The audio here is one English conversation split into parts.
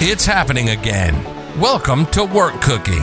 It's happening again. Welcome to Work Cookie,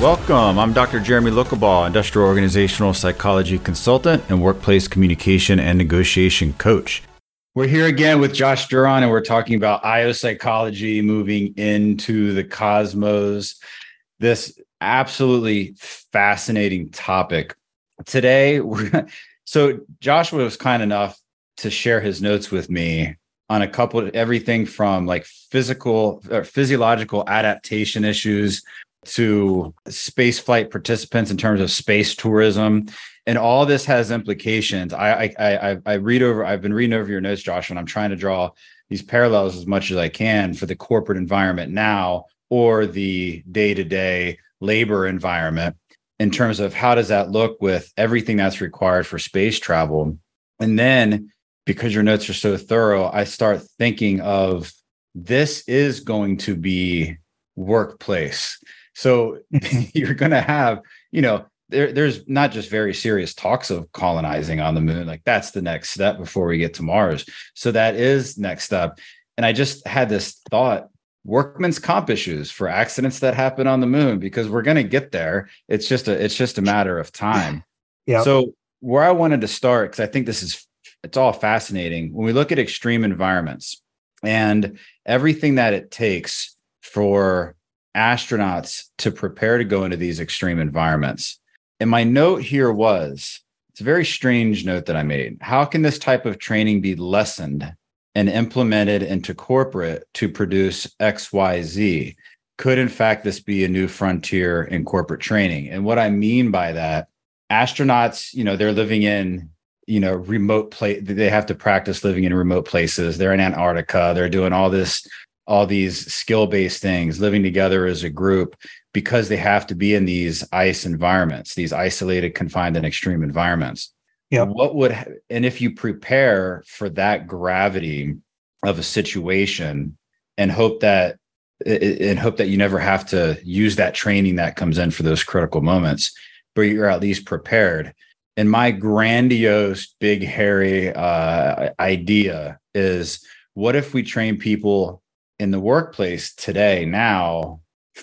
Welcome. I'm Dr. Jeremy Lucabaugh, industrial organizational psychology consultant and workplace communication and negotiation coach. We're here again with Josh Duron, and we're talking about IO psychology moving into the cosmos. This absolutely fascinating topic. Today, so Josh was kind enough to share his notes with me on a couple of everything from like physical or physiological adaptation issues to space flight participants in terms of space tourism. And all this has implications. I, I i i read over i've been reading over your notes josh and i'm trying to draw these parallels as much as i can for the corporate environment now or the day-to-day labor environment in terms of how does that look with everything that's required for space travel. And then because your notes are so thorough i start thinking of this is going to be workplace so you're going to have, you know, there, there's not just very serious talks of colonizing on the moon. Like that's the next step before we get to Mars. So that is next step. And I just had this thought workman's comp issues for accidents that happen on the moon because we're going to get there. It's just a it's just a matter of time. Yeah. So where I wanted to start because I think this is it's all fascinating when we look at extreme environments and everything that it takes for astronauts to prepare to go into these extreme environments. And my note here was it's a very strange note that I made. How can this type of training be lessened and implemented into corporate to produce XYZ? Could, in fact, this be a new frontier in corporate training? And what I mean by that, astronauts, you know, they're living in you know remote place they have to practice living in remote places they're in antarctica they're doing all this all these skill based things, living together as a group because they have to be in these ice environments, these isolated, confined, and extreme environments. Yeah. What would, and if you prepare for that gravity of a situation and hope that, and hope that you never have to use that training that comes in for those critical moments, but you're at least prepared. And my grandiose, big, hairy uh, idea is what if we train people in the workplace today now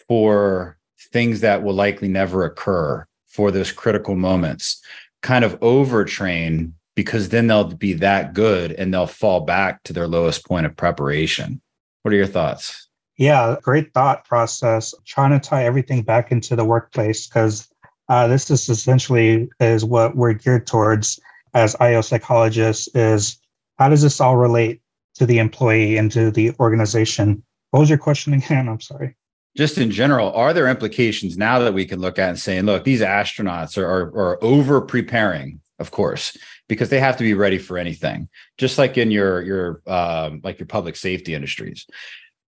for things that will likely never occur for those critical moments? Kind of overtrain because then they'll be that good and they'll fall back to their lowest point of preparation. What are your thoughts? Yeah great thought process. Trying to tie everything back into the workplace because uh, this is essentially is what we're geared towards as io psychologists is how does this all relate to the employee and to the organization. What was your question again? I'm sorry. Just in general, are there implications now that we can look at and saying, look, these astronauts are, are, are over preparing, of course, because they have to be ready for anything. Just like in your your um, like your public safety industries.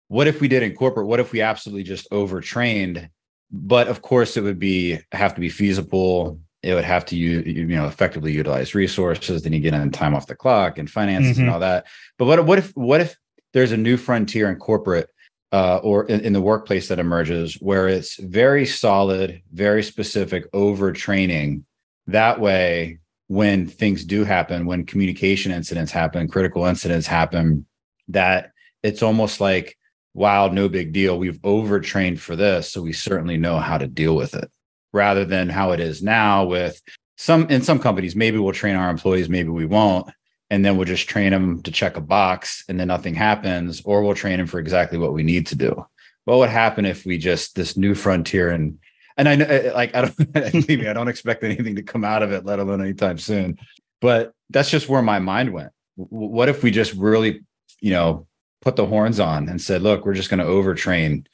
What if we did in corporate? What if we absolutely just overtrained? But of course, it would be have to be feasible. It would have to you you know effectively utilize resources. Then you get in time off the clock and finances mm-hmm. and all that. But what, what if what if there's a new frontier in corporate uh, or in, in, the workplace that emerges where it's very solid very specific overtraining? That way when things do happen when communication incidents happen critical incidents happen that it's almost like wow no big deal. We've overtrained for this so we certainly know how to deal with it rather than how it is now with some in some companies maybe we'll train our employees maybe we won't and then we'll just train them to check a box and then nothing happens or we'll train them for exactly what we need to do. What would happen if we just this new frontier and and i know eh, like i don't believe me i don't expect anything to come out of it let alone anytime soon. But that's just where my mind went. What if we just really you know put the horns on and said look we're just going to overtrain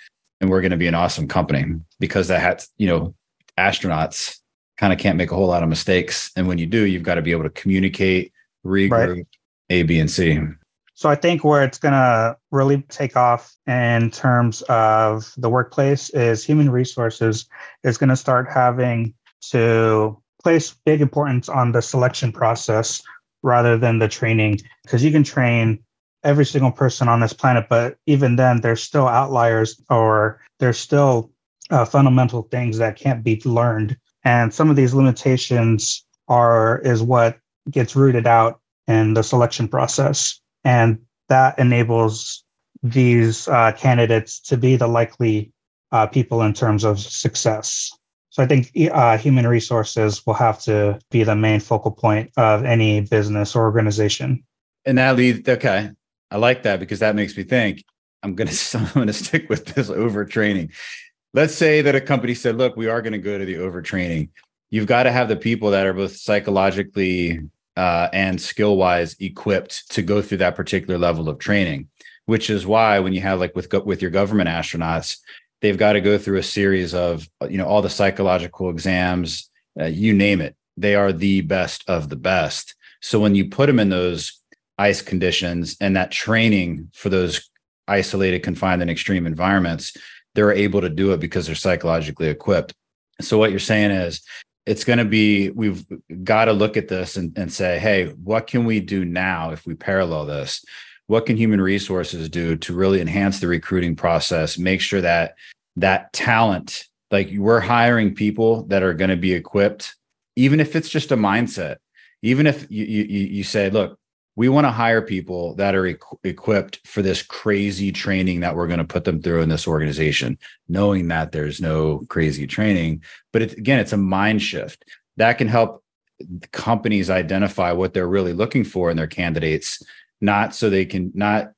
and we're going to be an awesome company because that had you know astronauts kind of can't make a whole lot of mistakes. And when you do, you've got to be able to communicate, regroup, right. A, B, and C. So I think where it's going to really take off in terms of the workplace is human resources is going to start having to place big importance on the selection process rather than the training because you can train every single person on this planet but even then there's still outliers or there's still uh, fundamental things that can't be learned and some of these limitations are is what gets rooted out in the selection process and that enables these uh, candidates to be the likely uh, people in terms of success. So I think uh, human resources will have to be the main focal point of any business or organization. And that leads okay. I like that because that makes me think I'm gonna I'm gonna stick with this overtraining. Let's say that a company said, look, we are gonna go to the overtraining. You've got to have the people that are both psychologically uh, and skill wise equipped to go through that particular level of training which is why when you have like with with your government astronauts they've got to go through a series of you know all the psychological exams uh, you name it they are the best of the best so when you put them in those ice conditions and that training for those isolated confined and extreme environments they're able to do it because they're psychologically equipped. So what you're saying is it's going to be we've got to look at this and, and say hey what can we do now if we parallel this? What can human resources do to really enhance the recruiting process make sure that that talent like we're hiring people that are going to be equipped even if it's just a mindset. Even if you you, you say look we want to hire people that are equ- equipped for this crazy training that we're going to put them through in this organization knowing that there's no crazy training. But it, again it's a mind shift that can help companies identify what they're really looking for in their candidates not so they can not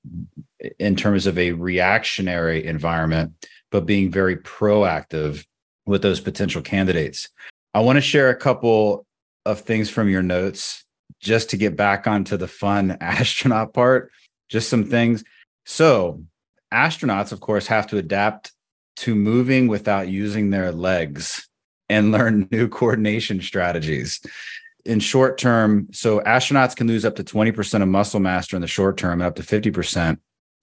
in terms of a reactionary environment but being very proactive with those potential candidates. I want to share a couple of things from your notes just to get back onto the fun astronaut part, just some things. So, astronauts, of course, have to adapt to moving without using their legs and learn new coordination strategies. In short term, so astronauts can lose up to 20% of muscle mass in the short term and up to 50%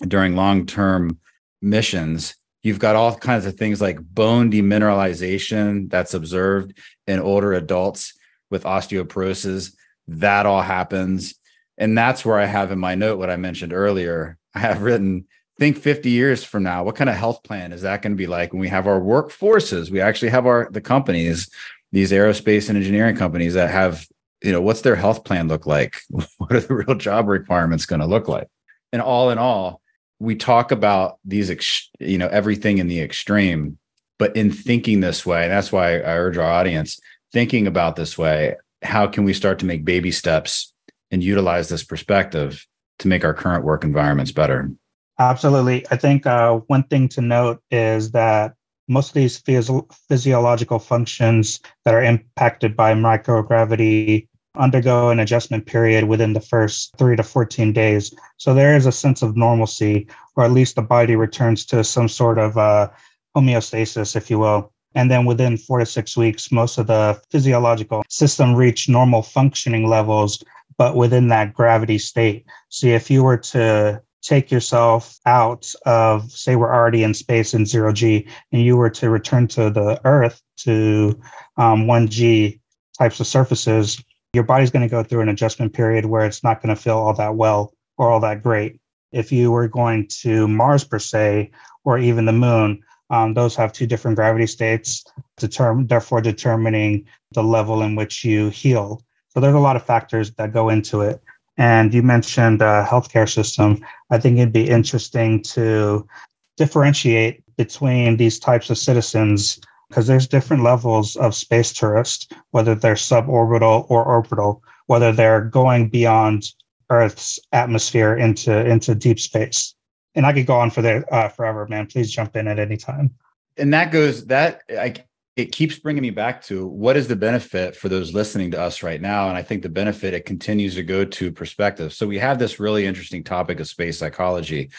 during long term missions. You've got all kinds of things like bone demineralization that's observed in older adults with osteoporosis that all happens. And that's where I have in my note what I mentioned earlier. I have written, think 50 years from now, what kind of health plan is that going to be like when we have our workforces? We actually have our the companies, these aerospace and engineering companies that have, you know, what's their health plan look like? What are the real job requirements going to look like? And all in all, we talk about these, ex- you know, everything in the extreme, but in thinking this way, and that's why I urge our audience thinking about this way how can we start to make baby steps and utilize this perspective to make our current work environments better? Absolutely. I think uh, one thing to note is that most of these physio- physiological functions that are impacted by microgravity undergo an adjustment period within the first three to 14 days. So there is a sense of normalcy, or at least the body returns to some sort of uh, homeostasis, if you will. And then within four to six weeks, most of the physiological system reach normal functioning levels, but within that gravity state. So if you were to take yourself out of, say, we're already in space in zero G, and you were to return to the Earth to um, 1G types of surfaces, your body's going to go through an adjustment period where it's not going to feel all that well or all that great. If you were going to Mars, per se, or even the moon, um, those have two different gravity states, determine, therefore determining the level in which you heal. So there's a lot of factors that go into it. And you mentioned a healthcare system. I think it'd be interesting to differentiate between these types of citizens because there's different levels of space tourists, whether they're suborbital or orbital, whether they're going beyond Earth's atmosphere into into deep space and I could go on for the uh, forever, man. Please jump in at any time. And that goes that I it keeps bringing me back to what is the benefit for those listening to us right now? And i think the benefit it continues to go to perspective. So we have this really interesting topic of space psychology.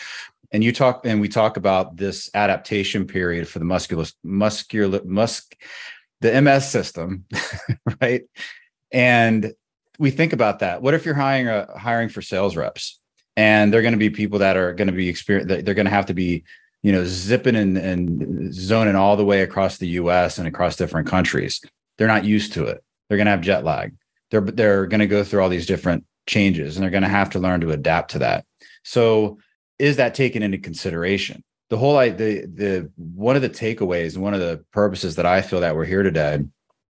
And you talk and we talk about this adaptation period for the muscular muscular musk the ms system right? And we think about that. What if you're hiring a hiring for sales reps and they're going to be people that are going to be experience they're going to have to be you know zipping and, and zoning all the way across the us and across different countries. They're not used to it. They're going to have jet lag. They're they're going to go through all these different changes and they're going to have to learn to adapt to that. So is that taken into consideration? The whole i the the one of the takeaways one of the purposes that i feel that we're here today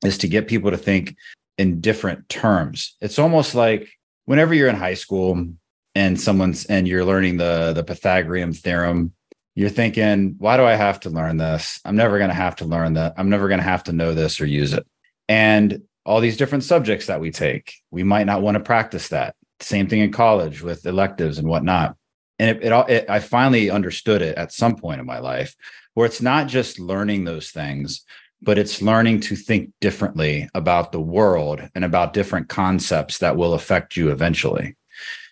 is to get people to think in different terms. It's almost like whenever you're in high school and someone's and you're learning the the Pythagorean theorem, you're thinking, why do I have to learn this? I'm never going to have to learn that. I'm never going to have to know this or use it. And all these different subjects that we take, we might not want to practice that. Same thing in college with electives and whatnot. And it, it, it I finally understood it at some point in my life where it's not just learning those things, but it's learning to think differently about the world and about different concepts that will affect you eventually.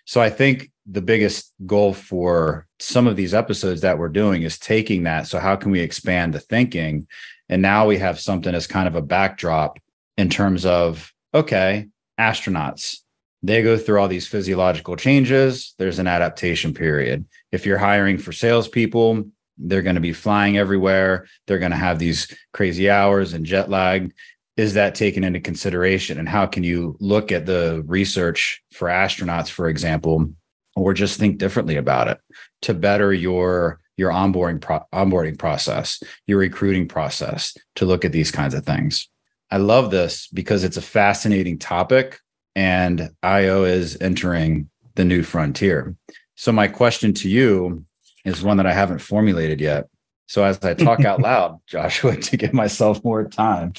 So I think the biggest goal for some of these episodes that we're doing is taking that. So how can we expand the thinking? And now we have something as kind of a backdrop in terms of okay, astronauts, they go through all these physiological changes. There's an adaptation period. If you're hiring for salespeople, they're going to be flying everywhere. They're going to have these crazy hours and jet lag is that taken into consideration? And how can you look at the research for astronauts for example or just think differently about it to better your your onboarding pro- onboarding process your recruiting process to look at these kinds of things? I love this because it's a fascinating topic and io is entering the new frontier. So my question to you is one that i haven't formulated yet. So as I talk out loud, Joshua, to give myself more time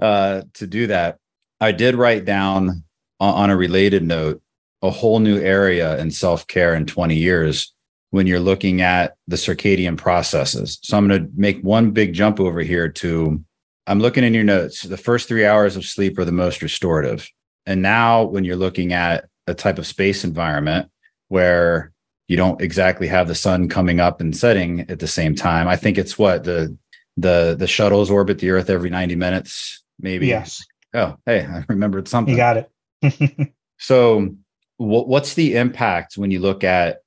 uh, to do that, I did write down on a related note a whole new area in self care in 20 years when you're looking at the circadian processes. So I'm going to make one big jump over here to I'm looking in your notes. The first three hours of sleep are the most restorative. And now, when you're looking at a type of space environment where you don't exactly have the sun coming up and setting at the same time. I think it's what the the the shuttles orbit the Earth every 90 minutes, maybe. Yes. Oh, hey, I remembered something. You got it. so, what, what's the impact when you look at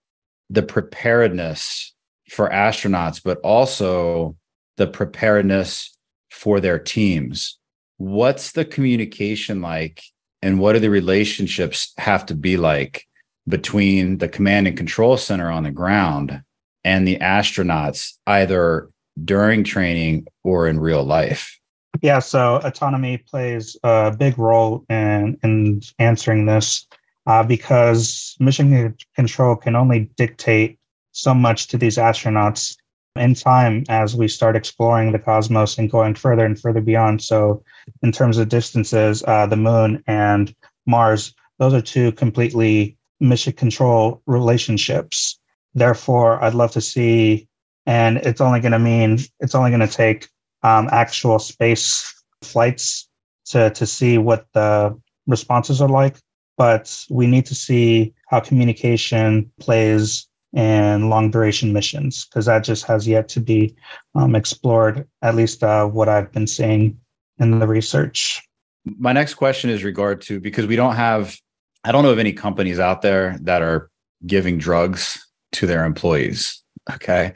the preparedness for astronauts, but also the preparedness for their teams? What's the communication like, and what do the relationships have to be like between the command and control center on the ground and the astronauts, either during training or in real life? Yeah, so autonomy plays a big role in in answering this uh, because mission control can only dictate so much to these astronauts in time as we start exploring the cosmos and going further and further beyond. So, in terms of distances, uh, the moon and Mars, those are two completely mission control relationships. Therefore, I'd love to see, and it's only going to mean it's only going to take um, actual space flights to to see what the responses are like. But we need to see how communication plays in long duration missions because that just has yet to be um, explored. At least uh, what I've been seeing in the research. My next question is regard to because we don't have I don't know of any companies out there that are giving drugs to their employees. Okay.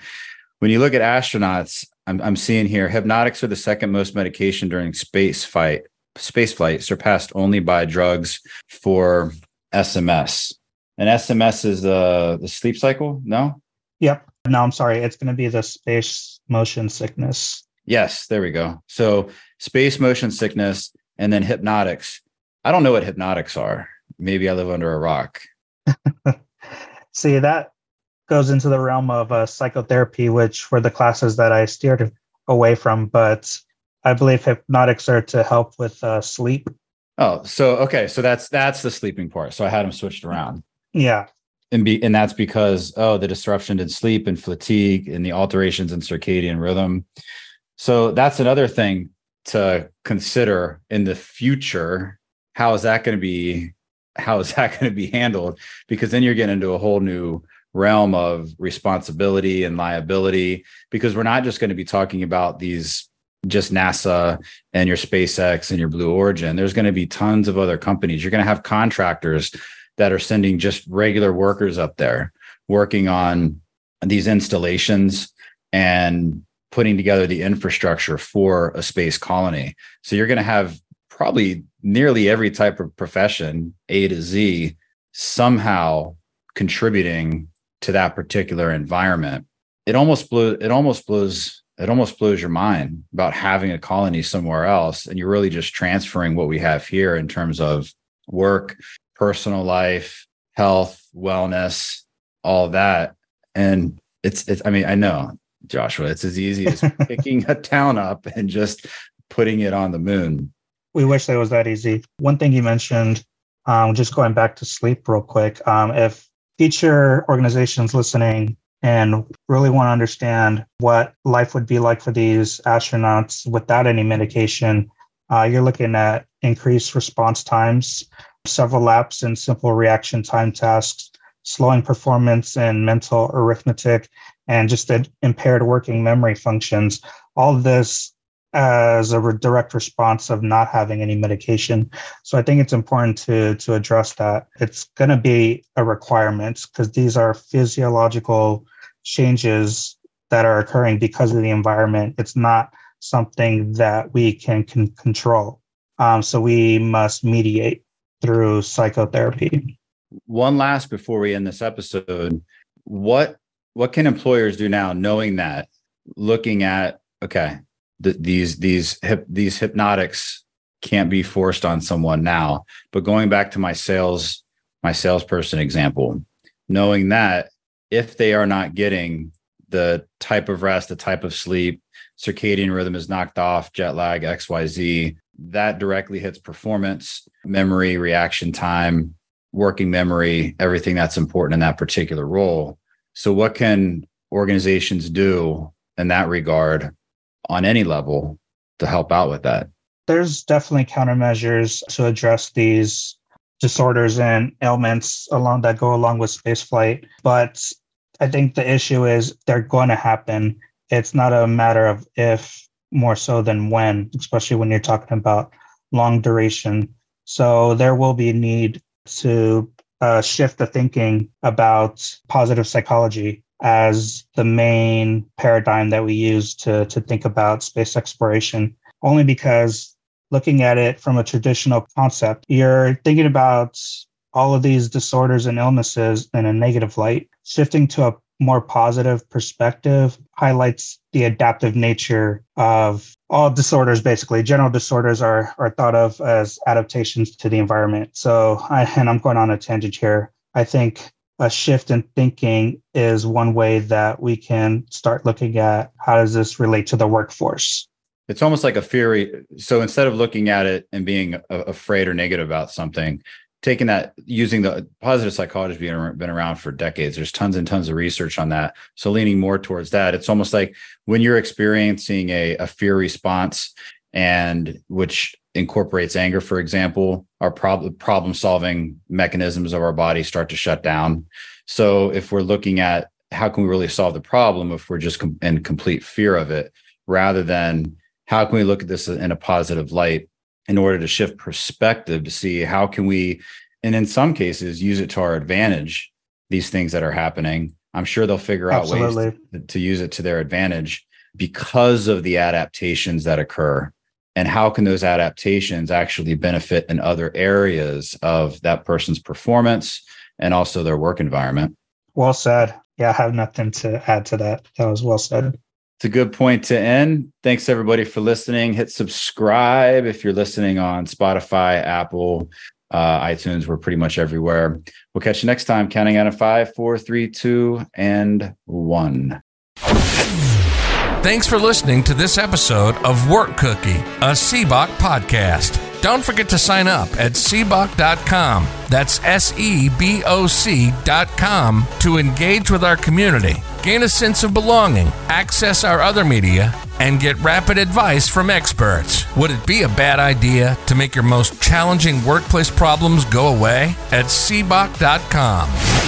When you look at astronauts, I'm, I'm seeing here hypnotics are the second most medication during space flight, space flight, surpassed only by drugs for SMS. And SMS is the the sleep cycle. No. Yep. No, I'm sorry. It's going to be the space motion sickness. Yes, there we go. So space motion sickness and then hypnotics. I don't know what hypnotics are maybe I live under a rock. See, that goes into the realm of uh, psychotherapy, which were the classes that I steered away from. But I believe hypnotics are to help with uh, sleep. Oh, so okay, so that's that's the sleeping part. So I had them switched around. Yeah, and be and that's because oh, the disruption in sleep and fatigue and the alterations in circadian rhythm. So that's another thing to consider in the future. How is that going to be how is that going to be handled? Because then you're getting into a whole new realm of responsibility and liability because we're not just going to be talking about these just NASA and your SpaceX and your Blue Origin. There's going to be tons of other companies. You're going to have contractors that are sending just regular workers up there working on these installations and putting together the infrastructure for a space colony. So you're going to have probably nearly every type of profession, A to Z, somehow contributing to that particular environment. It almost blew it almost blows it almost blows your mind about having a colony somewhere else and you're really just transferring what we have here in terms of work, personal life, health, wellness, all that. And it's, it's I mean, I know Joshua, it's as easy as picking a town up and just putting it on the moon. We wish that was that easy. One thing you mentioned, um, just going back to sleep real quick. Um, if future organizations listening and really want to understand what life would be like for these astronauts without any medication, uh, you're looking at increased response times, several laps in simple reaction time tasks, slowing performance in mental arithmetic, and just the impaired working memory functions. All this as a direct response of not having any medication. So I think it's important to to address that. It's going to be a requirement because these are physiological changes that are occurring because of the environment. It's not something that we can, can control. Um, so we must mediate through psychotherapy. One last before we end this episode, what what can employers do now, knowing that, looking at okay, th- these these hip, these hypnotics can't be forced on someone now. But going back to my sales my salesperson example, knowing that if they are not getting the type of rest, the type of sleep, circadian rhythm is knocked off, jet lag, XYZ, that directly hits performance, memory, reaction time, working memory, everything that's important in that particular role. So, what can organizations do in that regard on any level to help out with that? There's definitely countermeasures to address these disorders and ailments along that go along with spaceflight. But I think the issue is they're going to happen. It's not a matter of if more so than when, especially when you're talking about long duration. So there will be a need to uh, shift the thinking about positive psychology as the main paradigm that we use to, to think about space exploration, only because looking at it from a traditional concept, you're thinking about all of these disorders and illnesses in a negative light. Shifting to a more positive perspective highlights the adaptive nature of all disorders basically. General disorders are are thought of as adaptations to the environment. So I, and i'm going on a tangent here. I think a shift in thinking is one way that we can start looking at how does this relate to the workforce. It's almost like a theory so instead of looking at it and being afraid or negative about something taking that using the positive psychology being been around for decades there's tons and tons of research on that. So leaning more towards that it's almost like when you're experiencing a, a fear response and which incorporates anger for example our problem problem solving mechanisms of our body start to shut down. So if we're looking at how can we really solve the problem if we're just com- in complete fear of it rather than how can we look at this in a positive light in order to shift perspective to see how can we and in some cases use it to our advantage these things that are happening. I'm sure they'll figure out ways to, to use it to their advantage because of the adaptations that occur and how can those adaptations actually benefit in other areas of that person's performance and also their work environment well said yeah i have nothing to add to that that was well said it's a good point to end. Thanks everybody for listening. Hit subscribe if you're listening on Spotify, Apple, uh, iTunes. We're pretty much everywhere. We'll catch you next time. Counting out of five, four, three, two, and one. Thanks for listening to this episode of Work Cookie, a SEBOC podcast. Don't forget to sign up at seboc.com. That's S E B O C.com to engage with our community, gain a sense of belonging, access our other media, and get rapid advice from experts. Would it be a bad idea to make your most challenging workplace problems go away? At seboc.com.